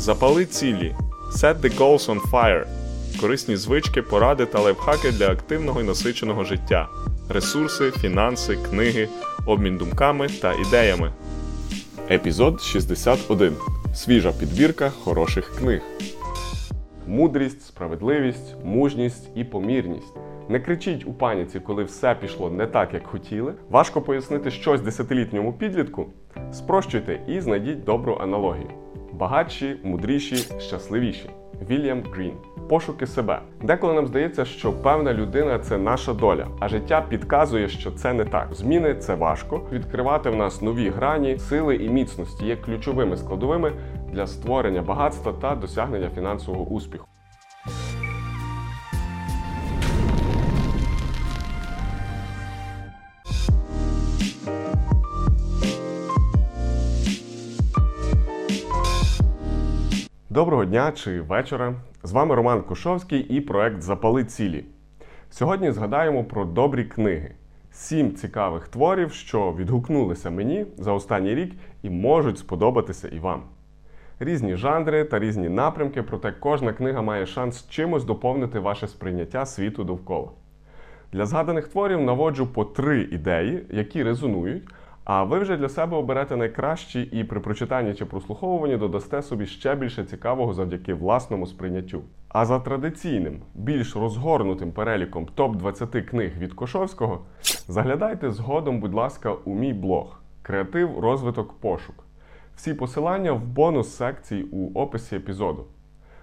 Запали цілі. Set the goals on fire. Корисні звички, поради та лайфхаки для активного і насиченого життя. Ресурси, фінанси, книги, обмін думками та ідеями. Епізод 61. Свіжа підбірка хороших книг. Мудрість, справедливість, мужність і помірність. Не кричіть у паніці, коли все пішло не так, як хотіли. Важко пояснити щось десятилітньому підлітку. Спрощуйте і знайдіть добру аналогію. Багатші, мудріші, щасливіші. Вільям Грін. Пошуки себе. Деколи нам здається, що певна людина це наша доля, а життя підказує, що це не так. Зміни це важко. Відкривати в нас нові грані, сили і міцності є ключовими складовими для створення багатства та досягнення фінансового успіху. Доброго дня чи вечора. З вами Роман Кушовський і проект Запали цілі. Сьогодні згадаємо про добрі книги. Сім цікавих творів, що відгукнулися мені за останній рік і можуть сподобатися і вам. Різні жанри та різні напрямки, проте кожна книга має шанс чимось доповнити ваше сприйняття світу довкола. Для згаданих творів наводжу по три ідеї, які резонують, а ви вже для себе оберете найкращі і при прочитанні чи прослуховуванні додасте собі ще більше цікавого завдяки власному сприйняттю. А за традиційним, більш розгорнутим переліком топ-20 книг від Кошовського заглядайте згодом, будь ласка, у мій блог Креатив, розвиток, пошук. Всі посилання в бонус секції у описі епізоду.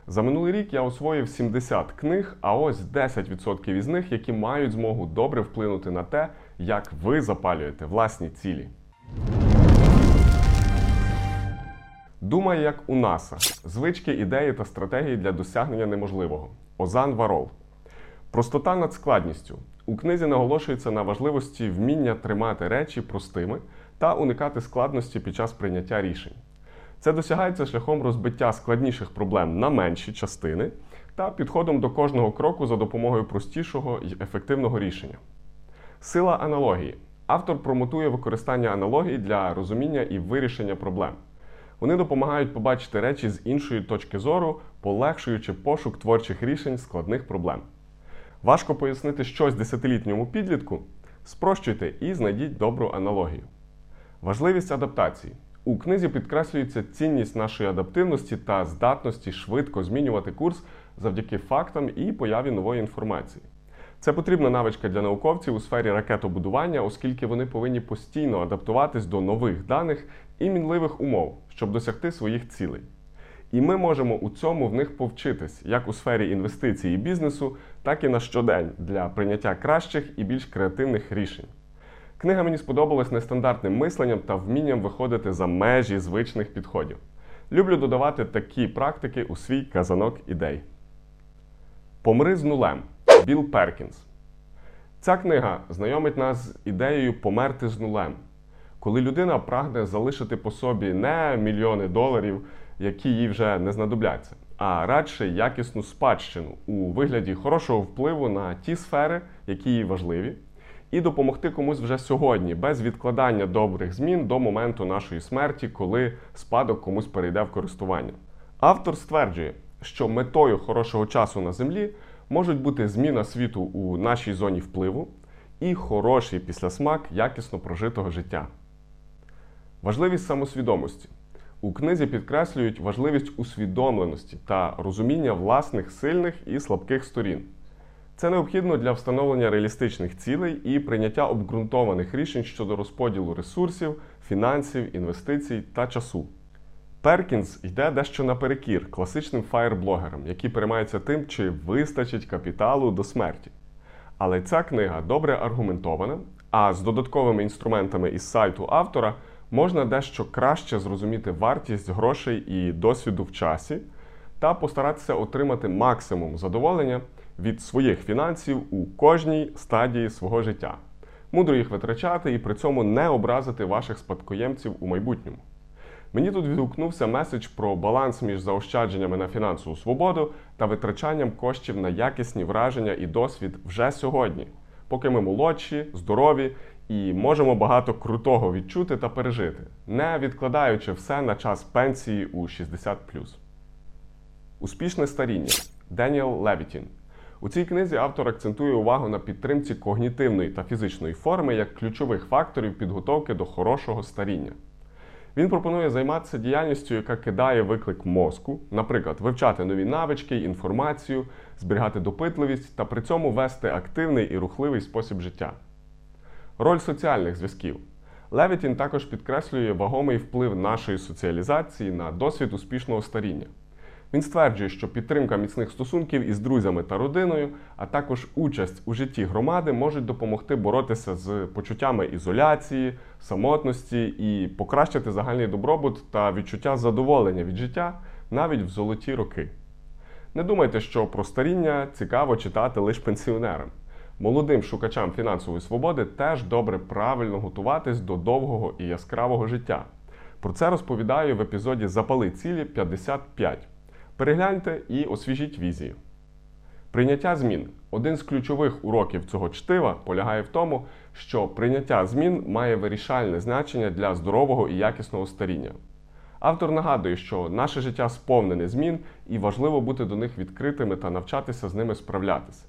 За минулий рік я освоїв 70 книг, а ось 10% із них, які мають змогу добре вплинути на те, як ви запалюєте власні цілі. Думай, як у НАСА. Звички, ідеї та стратегії для досягнення неможливого. Озан Варол. Простота над складністю. У книзі наголошується на важливості вміння тримати речі простими та уникати складності під час прийняття рішень. Це досягається шляхом розбиття складніших проблем на менші частини та підходом до кожного кроку за допомогою простішого і ефективного рішення. Сила аналогії. Автор промотує використання аналогій для розуміння і вирішення проблем. Вони допомагають побачити речі з іншої точки зору, полегшуючи пошук творчих рішень складних проблем. Важко пояснити щось десятилітньому підлітку. Спрощуйте і знайдіть добру аналогію. Важливість адаптації. У книзі підкреслюється цінність нашої адаптивності та здатності швидко змінювати курс завдяки фактам і появі нової інформації. Це потрібна навичка для науковців у сфері ракетобудування, оскільки вони повинні постійно адаптуватись до нових даних і мінливих умов, щоб досягти своїх цілей. І ми можемо у цьому в них повчитись як у сфері інвестицій і бізнесу, так і на щодень для прийняття кращих і більш креативних рішень. Книга мені сподобалась нестандартним мисленням та вмінням виходити за межі звичних підходів. Люблю додавати такі практики у свій казанок ідей. Помри з нулем. Білл Перкінс. Ця книга знайомить нас з ідеєю померти з нулем. Коли людина прагне залишити по собі не мільйони доларів, які їй вже не знадобляться, а радше якісну спадщину у вигляді хорошого впливу на ті сфери, які їй важливі, і допомогти комусь вже сьогодні, без відкладання добрих змін до моменту нашої смерті, коли спадок комусь перейде в користування. Автор стверджує, що метою хорошого часу на землі можуть бути зміна світу у нашій зоні впливу і хороший післясмак якісно прожитого життя. Важливість самосвідомості. У книзі підкреслюють важливість усвідомленості та розуміння власних сильних і слабких сторін. Це необхідно для встановлення реалістичних цілей і прийняття обґрунтованих рішень щодо розподілу ресурсів, фінансів, інвестицій та часу. Перкінс йде дещо наперекір класичним фаєр-блогерам, які переймаються тим, чи вистачить капіталу до смерті. Але ця книга добре аргументована, а з додатковими інструментами із сайту автора можна дещо краще зрозуміти вартість грошей і досвіду в часі та постаратися отримати максимум задоволення від своїх фінансів у кожній стадії свого життя, мудро їх витрачати і при цьому не образити ваших спадкоємців у майбутньому. Мені тут відгукнувся меседж про баланс між заощадженнями на фінансову свободу та витрачанням коштів на якісні враження і досвід вже сьогодні, поки ми молодші, здорові і можемо багато крутого відчути та пережити, не відкладаючи все на час пенсії у 60. Успішне старіння Деніел Левітін. У цій книзі автор акцентує увагу на підтримці когнітивної та фізичної форми як ключових факторів підготовки до хорошого старіння. Він пропонує займатися діяльністю, яка кидає виклик мозку, наприклад, вивчати нові навички, інформацію, зберігати допитливість та при цьому вести активний і рухливий спосіб життя. Роль соціальних зв'язків. Левітін також підкреслює вагомий вплив нашої соціалізації на досвід успішного старіння. Він стверджує, що підтримка міцних стосунків із друзями та родиною, а також участь у житті громади можуть допомогти боротися з почуттями ізоляції, самотності і покращити загальний добробут та відчуття задоволення від життя навіть в золоті роки. Не думайте, що про старіння цікаво читати лише пенсіонерам. Молодим шукачам фінансової свободи теж добре правильно готуватись до довгого і яскравого життя. Про це розповідаю в епізоді Запали цілі 55. Перегляньте і освіжіть візію. Прийняття змін. Один з ключових уроків цього чтива полягає в тому, що прийняття змін має вирішальне значення для здорового і якісного старіння. Автор нагадує, що наше життя сповнене змін і важливо бути до них відкритими та навчатися з ними справлятися.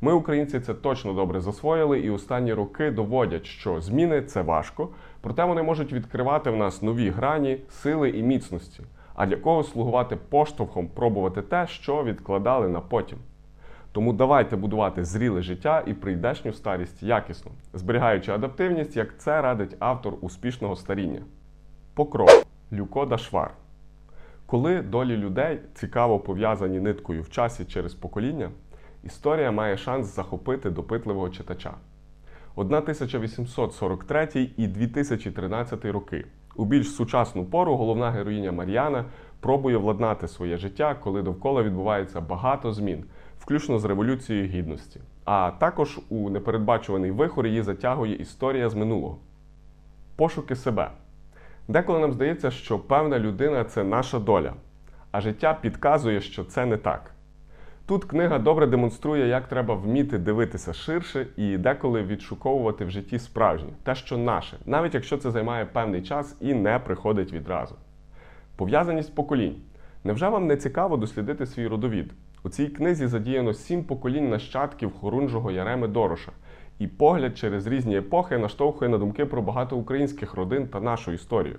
Ми, українці, це точно добре засвоїли, і останні роки доводять, що зміни це важко, проте вони можуть відкривати в нас нові грані, сили і міцності, а для кого слугувати поштовхом пробувати те, що відкладали на потім. Тому давайте будувати зріле життя і прийдешню старість якісно, зберігаючи адаптивність, як це радить автор успішного старіння. Покров Люко Дашвар. Коли долі людей цікаво пов'язані ниткою в часі через покоління, історія має шанс захопити допитливого читача. 1843 і 2013 роки. У більш сучасну пору головна героїня Мар'яна пробує владнати своє життя, коли довкола відбувається багато змін, включно з Революцією Гідності. А також у непередбачуваний вихор її затягує історія з минулого. Пошуки себе. Деколи нам здається, що певна людина це наша доля, а життя підказує, що це не так. Тут книга добре демонструє, як треба вміти дивитися ширше і деколи відшуковувати в житті справжнє, те, що наше, навіть якщо це займає певний час і не приходить відразу. Пов'язаність поколінь. Невже вам не цікаво дослідити свій родовід? У цій книзі задіяно сім поколінь нащадків хорунжого Яреми Дороша, і погляд через різні епохи наштовхує на думки про багато українських родин та нашу історію.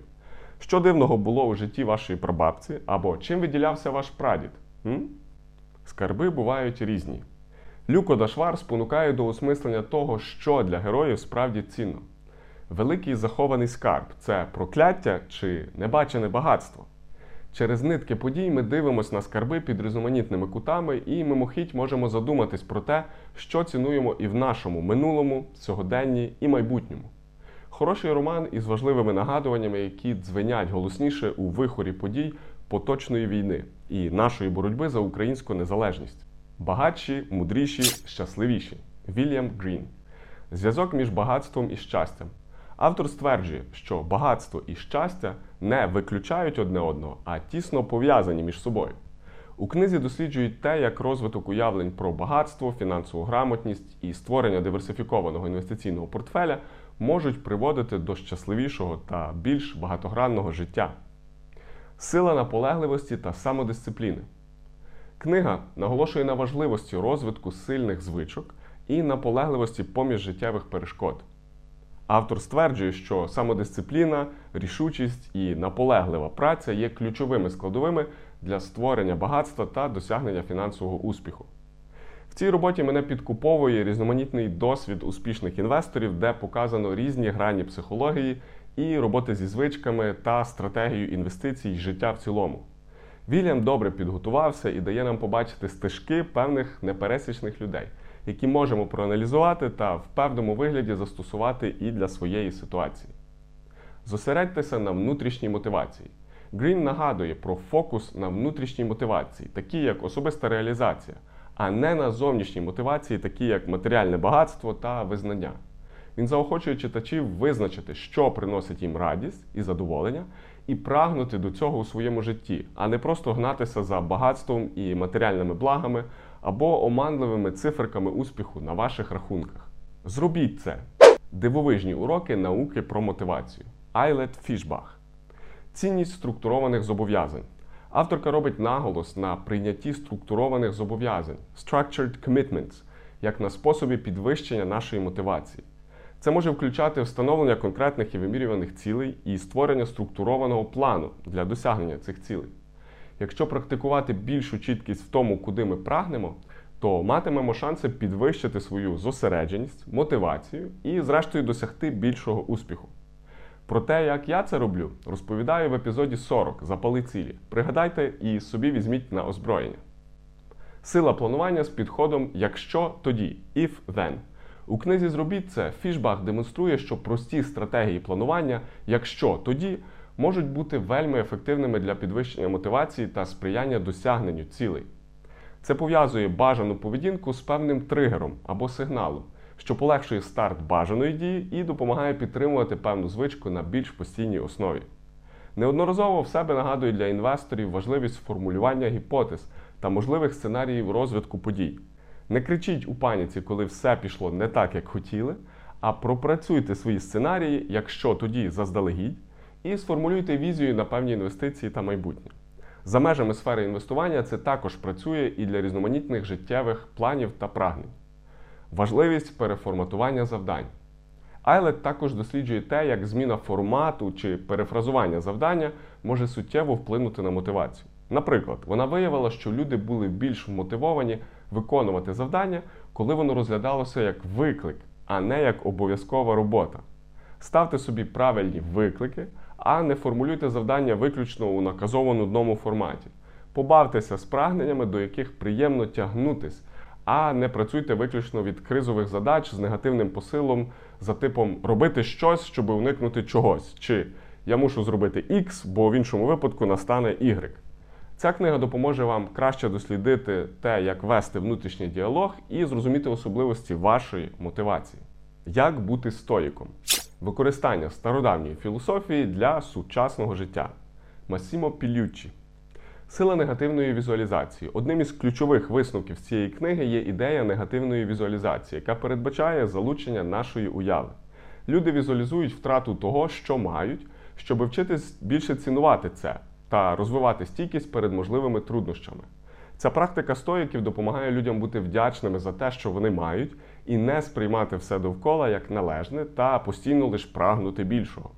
Що дивного було у житті вашої прабабці, або чим виділявся ваш прадід? М? Скарби бувають різні. Люко Дашвар спонукає до осмислення того, що для героїв справді цінно. Великий захований скарб це прокляття чи небачене багатство. Через нитки подій ми дивимося на скарби під різноманітними кутами і мимохідь можемо задуматись про те, що цінуємо і в нашому минулому, сьогоденні і майбутньому. Хороший роман із важливими нагадуваннями, які дзвенять голосніше у вихорі подій поточної війни і нашої боротьби за українську незалежність. Багатші, мудріші, щасливіші. Вільям Грін. Зв'язок між багатством і щастям. Автор стверджує, що багатство і щастя не виключають одне одного, а тісно пов'язані між собою. У книзі досліджують те, як розвиток уявлень про багатство, фінансову грамотність і створення диверсифікованого інвестиційного портфеля можуть приводити до щасливішого та більш багатогранного життя. Сила наполегливості та самодисципліни. Книга наголошує на важливості розвитку сильних звичок і наполегливості поміж життєвих перешкод. Автор стверджує, що самодисципліна, рішучість і наполеглива праця є ключовими складовими для створення багатства та досягнення фінансового успіху. В цій роботі мене підкуповує різноманітний досвід успішних інвесторів, де показано різні грані психології і роботи зі звичками та стратегією інвестицій і життя в цілому. Вільям добре підготувався і дає нам побачити стежки певних непересічних людей, які можемо проаналізувати та в певному вигляді застосувати і для своєї ситуації. Зосередьтеся на внутрішній мотивації. Грін нагадує про фокус на внутрішній мотивації, такі як особиста реалізація, а не на зовнішній мотивації, такі як матеріальне багатство та визнання. Він заохочує читачів визначити, що приносить їм радість і задоволення, і прагнути до цього у своєму житті, а не просто гнатися за багатством і матеріальними благами або оманливими циферками успіху на ваших рахунках. Зробіть це. Дивовижні уроки науки про мотивацію. Айлет Фішбах. Цінність структурованих зобов'язань. Авторка робить наголос на прийнятті структурованих зобов'язань structured commitments, як на способі підвищення нашої мотивації. Це може включати встановлення конкретних і вимірюваних цілей і створення структурованого плану для досягнення цих цілей. Якщо практикувати більшу чіткість в тому, куди ми прагнемо, то матимемо шанси підвищити свою зосередженість, мотивацію і, зрештою, досягти більшого успіху. Про те, як я це роблю, розповідаю в епізоді 40 Запали цілі. Пригадайте і собі візьміть на озброєння. Сила планування з підходом якщо тоді, if then. У книзі Зробіть це Фішбах демонструє, що прості стратегії планування, якщо тоді, можуть бути вельми ефективними для підвищення мотивації та сприяння досягненню цілей. Це пов'язує бажану поведінку з певним тригером або сигналом, що полегшує старт бажаної дії і допомагає підтримувати певну звичку на більш постійній основі. Неодноразово в себе нагадує для інвесторів важливість формулювання гіпотез та можливих сценаріїв розвитку подій. Не кричіть у паніці, коли все пішло не так, як хотіли, а пропрацюйте свої сценарії, якщо тоді заздалегідь, і сформулюйте візію на певні інвестиції та майбутнє. За межами сфери інвестування це також працює і для різноманітних життєвих планів та прагнень. Важливість переформатування завдань. Айлет також досліджує те, як зміна формату чи перефразування завдання може суттєво вплинути на мотивацію. Наприклад, вона виявила, що люди були більш мотивовані виконувати завдання, коли воно розглядалося як виклик, а не як обов'язкова робота. Ставте собі правильні виклики, а не формулюйте завдання виключно у наказово нудному форматі. Побавтеся з прагненнями, до яких приємно тягнутись, а не працюйте виключно від кризових задач з негативним посилом за типом робити щось, щоб уникнути чогось, чи я мушу зробити X, бо в іншому випадку настане Y. Ця книга допоможе вам краще дослідити те, як вести внутрішній діалог і зрозуміти особливості вашої мотивації. Як бути стоїком? Використання стародавньої філософії для сучасного життя. Масімо Пілюччі. Сила негативної візуалізації. Одним із ключових висновків цієї книги є ідея негативної візуалізації, яка передбачає залучення нашої уяви. Люди візуалізують втрату того, що мають, щоб вчитись більше цінувати це та розвивати стійкість перед можливими труднощами. Ця практика стоїків допомагає людям бути вдячними за те, що вони мають, і не сприймати все довкола як належне та постійно лише прагнути більшого.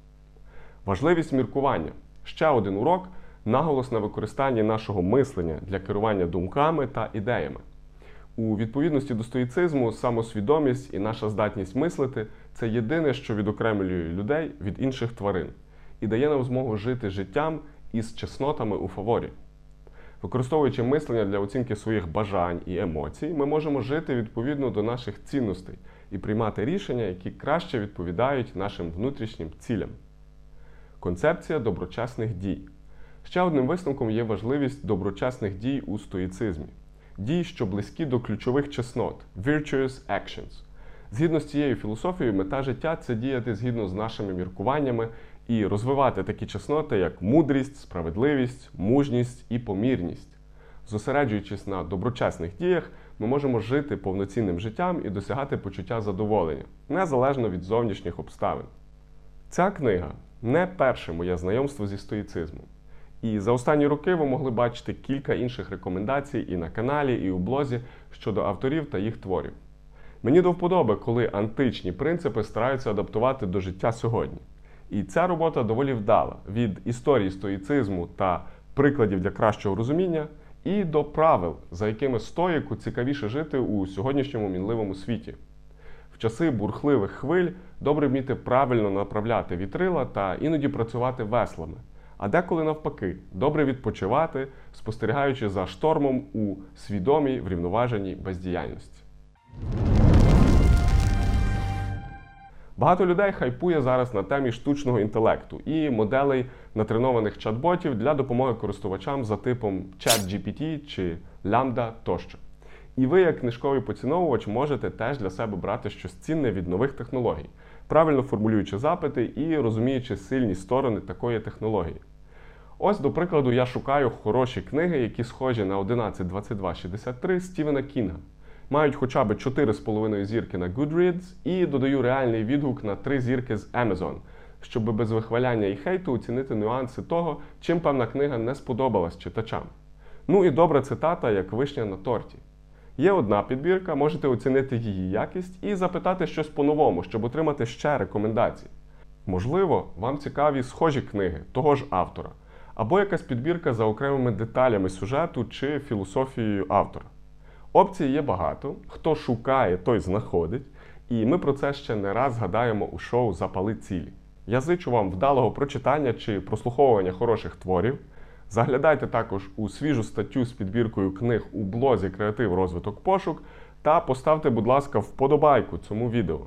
Важливість міркування ще один урок наголос на використанні нашого мислення для керування думками та ідеями. У відповідності до стоїцизму, самосвідомість і наша здатність мислити це єдине, що відокремлює людей від інших тварин і дає нам змогу жити життям із чеснотами у фаворі. Використовуючи мислення для оцінки своїх бажань і емоцій, ми можемо жити відповідно до наших цінностей і приймати рішення, які краще відповідають нашим внутрішнім цілям. Концепція доброчесних дій. Ще одним висновком є важливість доброчесних дій у стоїцизмі. Дій, що близькі до ключових чеснот virtuous actions. Згідно з цією філософією, мета життя це діяти згідно з нашими міркуваннями і розвивати такі чесноти, як мудрість, справедливість, мужність і помірність. Зосереджуючись на доброчесних діях, ми можемо жити повноцінним життям і досягати почуття задоволення, незалежно від зовнішніх обставин. Ця книга не перше моє знайомство зі стоїцизмом. І за останні роки ви могли бачити кілька інших рекомендацій і на каналі, і у блозі щодо авторів та їх творів. Мені до вподоби, коли античні принципи стараються адаптувати до життя сьогодні. І ця робота доволі вдала від історії стоїцизму та прикладів для кращого розуміння і до правил, за якими стоїку цікавіше жити у сьогоднішньому мінливому світі. В часи бурхливих хвиль добре вміти правильно направляти вітрила та іноді працювати веслами. А деколи навпаки, добре відпочивати, спостерігаючи за штормом у свідомій врівноваженій бездіяльності. Багато людей хайпує зараз на темі штучного інтелекту і моделей натренованих чат-ботів для допомоги користувачам за типом ChatGPT чи Lambda тощо. І ви, як книжковий поціновувач, можете теж для себе брати щось цінне від нових технологій, правильно формулюючи запити і розуміючи сильні сторони такої технології. Ось, до прикладу, я шукаю хороші книги, які схожі на 11.22.63 Стівена Кінга мають хоча б 4,5 зірки на Goodreads і додаю реальний відгук на 3 зірки з Amazon щоб без вихваляння і хейту оцінити нюанси того, чим певна книга не сподобалась читачам. Ну і добра цитата, як вишня на торті. Є одна підбірка, можете оцінити її якість і запитати щось по-новому, щоб отримати ще рекомендації. Можливо, вам цікаві схожі книги того ж автора, або якась підбірка за окремими деталями сюжету чи філософією автора. Опцій є багато. Хто шукає, той знаходить. І ми про це ще не раз згадаємо у шоу Запали цілі. Я зичу вам вдалого прочитання чи прослуховування хороших творів. Заглядайте також у свіжу статтю з підбіркою книг у блозі Креатив Розвиток Пошук та поставте, будь ласка, вподобайку цьому відео.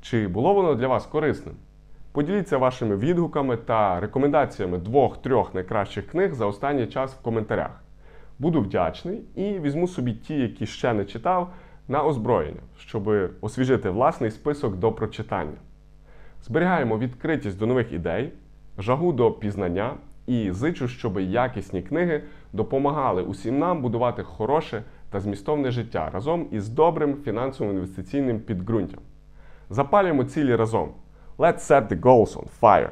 Чи було воно для вас корисним? Поділіться вашими відгуками та рекомендаціями двох-трьох найкращих книг за останній час в коментарях. Буду вдячний і візьму собі ті, які ще не читав, на озброєння, щоб освіжити власний список до прочитання. Зберігаємо відкритість до нових ідей, жагу до пізнання і зичу, щоб якісні книги допомагали усім нам будувати хороше та змістовне життя разом із добрим фінансовим інвестиційним підґрунтям. Запалюємо цілі разом. Let's set the goals on fire!